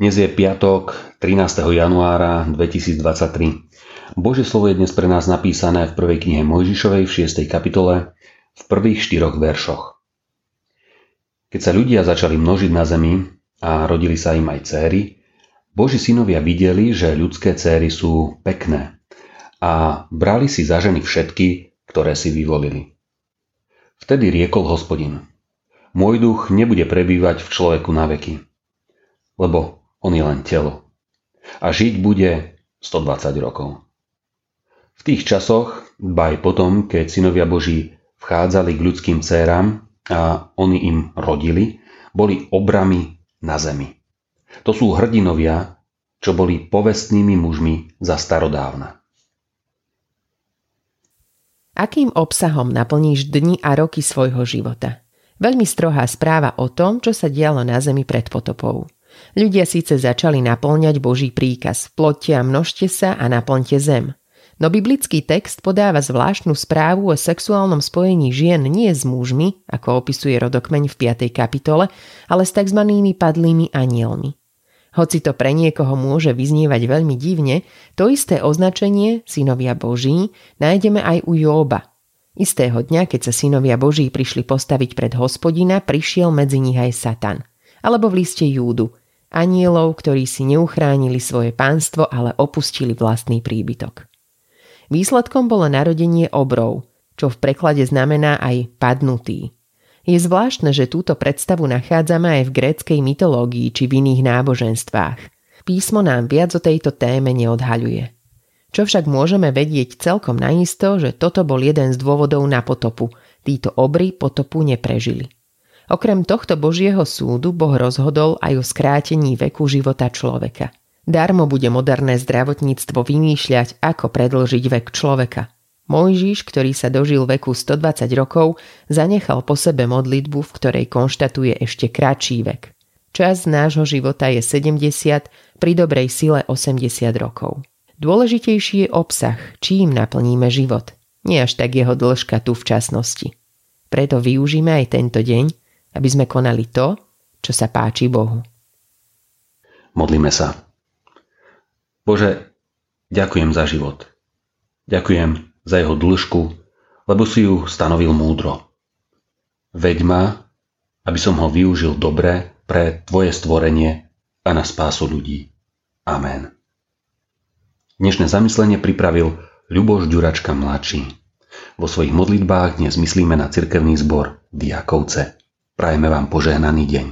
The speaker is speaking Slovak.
Dnes je piatok 13. januára 2023. Božie slovo je dnes pre nás napísané v prvej knihe Mojžišovej v 6. kapitole v prvých štyroch veršoch. Keď sa ľudia začali množiť na zemi a rodili sa im aj céry, Boží synovia videli, že ľudské céry sú pekné a brali si za ženy všetky, ktoré si vyvolili. Vtedy riekol hospodin. Môj duch nebude prebývať v človeku na veky, lebo on je len telo. A žiť bude 120 rokov. V tých časoch, baj potom, keď synovia Boží vchádzali k ľudským céram a oni im rodili, boli obrami na zemi. To sú hrdinovia, čo boli povestnými mužmi za starodávna. Akým obsahom naplníš dni a roky svojho života? Veľmi strohá správa o tom, čo sa dialo na Zemi pred potopou. Ľudia síce začali naplňať Boží príkaz plotte a množte sa a naplňte zem. No biblický text podáva zvláštnu správu o sexuálnom spojení žien nie s mužmi, ako opisuje rodokmeň v 5. kapitole, ale s tzv. padlými anielmi. Hoci to pre niekoho môže vyznievať veľmi divne, to isté označenie synovia Boží nájdeme aj u Jóba. Istého dňa, keď sa synovia Boží prišli postaviť pred hospodina, prišiel medzi nich aj Satan. Alebo v liste Júdu, anielov, ktorí si neuchránili svoje pánstvo, ale opustili vlastný príbytok. Výsledkom bolo narodenie obrov, čo v preklade znamená aj padnutý. Je zvláštne, že túto predstavu nachádzame aj v gréckej mytológii či v iných náboženstvách. Písmo nám viac o tejto téme neodhaľuje. Čo však môžeme vedieť celkom naisto, že toto bol jeden z dôvodov na potopu. Títo obry potopu neprežili. Okrem tohto Božieho súdu Boh rozhodol aj o skrátení veku života človeka. Darmo bude moderné zdravotníctvo vymýšľať, ako predlžiť vek človeka. Mojžiš, ktorý sa dožil veku 120 rokov, zanechal po sebe modlitbu, v ktorej konštatuje ešte kratší vek. Čas nášho života je 70, pri dobrej sile 80 rokov. Dôležitejší je obsah, čím naplníme život, nie až tak jeho dĺžka tu v časnosti. Preto využíme aj tento deň, aby sme konali to, čo sa páči Bohu. Modlíme sa. Bože, ďakujem za život. Ďakujem za jeho dĺžku, lebo si ju stanovil múdro. Veď ma, aby som ho využil dobre pre Tvoje stvorenie a na spásu ľudí. Amen. Dnešné zamyslenie pripravil Ľuboš Ďuračka mladší. Vo svojich modlitbách dnes myslíme na cirkevný zbor Diakovce. Prajeme vám požehnaný deň.